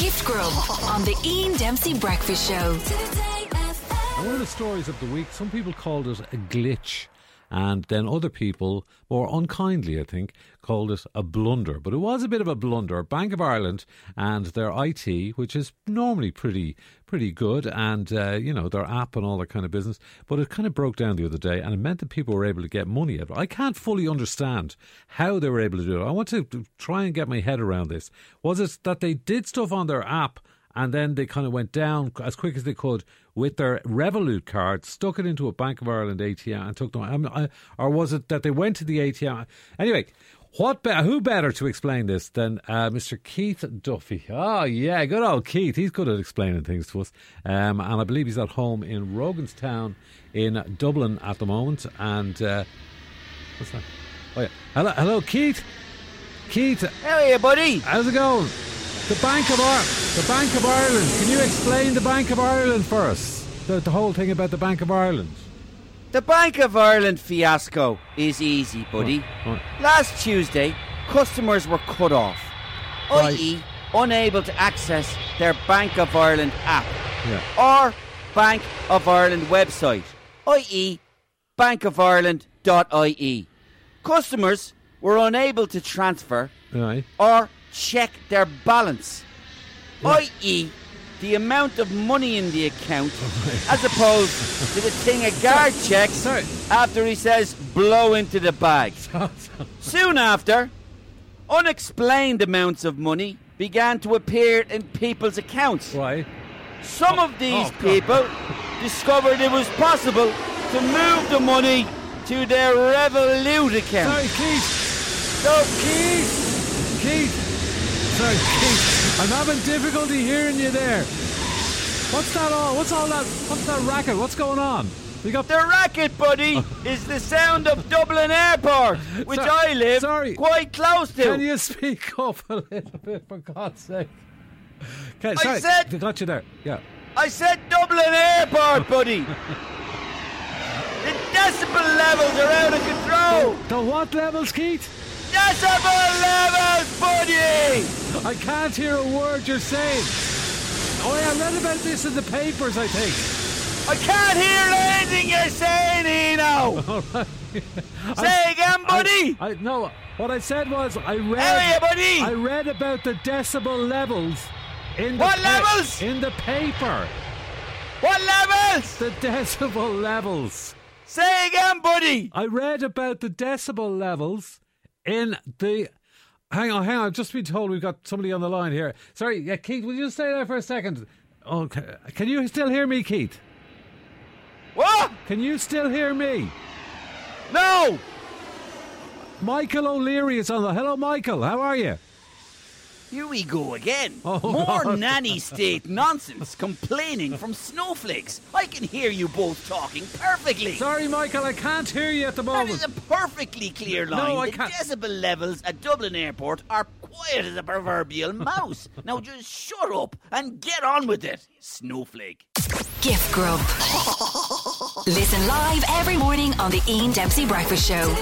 Gift Grub on the Ian Dempsey Breakfast Show. One of the stories of the week, some people called it a glitch. And then other people, more unkindly, I think, called it a blunder. But it was a bit of a blunder. Bank of Ireland and their IT, which is normally pretty pretty good, and uh, you know their app and all that kind of business. But it kind of broke down the other day, and it meant that people were able to get money out. I can't fully understand how they were able to do it. I want to try and get my head around this. Was it that they did stuff on their app? And then they kind of went down as quick as they could with their Revolut card, stuck it into a Bank of Ireland ATM, and took them. Um, uh, or was it that they went to the ATM? Anyway, what? Be- who better to explain this than uh, Mr. Keith Duffy? Oh yeah, good old Keith. He's good at explaining things to us, um, and I believe he's at home in Roganstown in Dublin at the moment. And uh, what's that? Oh yeah, hello, hello, Keith. Keith, How are you, buddy? how's it going? The Bank of Ireland. The Bank of Ireland. Can you explain the Bank of Ireland for us? The, the whole thing about the Bank of Ireland. The Bank of Ireland fiasco is easy, buddy. Oh, oh. Last Tuesday, customers were cut off, Right. i.e., unable to access their Bank of Ireland app Yeah. or Bank of Ireland website, i.e., bankofireland.ie. Customers were unable to transfer Right. or check their balance, i.e., the amount of money in the account, as opposed to the thing a guard checks Sorry. after he says blow into the bag. Soon after, unexplained amounts of money began to appear in people's accounts. Right. Some of oh, these oh, people discovered it was possible to move the money to their Revolut account. Sorry, Keith. So Keith. Keith. Sorry, Keith. I'm having difficulty hearing you there. What's that all? What's all that? What's that racket? What's going on? We got The racket, buddy, oh. is the sound of Dublin Airport, which Sorry- I live sorry. quite close to. Can you speak up a little bit, for God's sake? Okay, I said- I got you there. Yeah. I said Dublin Airport, buddy. the decibel levels are out of control. The what levels, Keith? Decibel levels, buddy. I can't hear a word you're saying. Oh, yeah, I read about this in the papers, I think. I can't hear anything you're saying, Eno. All right. Say again, buddy. I, I, no, what I said was I read. You, buddy? I read about the decibel levels in the What pa- levels? in the paper. what levels? The decibel levels. Say again, buddy. I read about the decibel levels in the. Hang on, hang on. I've just been told we've got somebody on the line here. Sorry, yeah, Keith, will you just stay there for a second? Okay, can you still hear me, Keith? What? Can you still hear me? No. Michael O'Leary is on the. Hello, Michael. How are you? Here we go again. Oh, More God. nanny state nonsense complaining from snowflakes. I can hear you both talking perfectly. Sorry, Michael, I can't hear you at the That moment. is a perfectly clear No, line. I the can't. decibel levels at Dublin Airport are quiet as a proverbial mouse. now just shut up and get on with it, snowflake. Gift Grub. Listen live every morning on the Ian Dempsey Breakfast Show.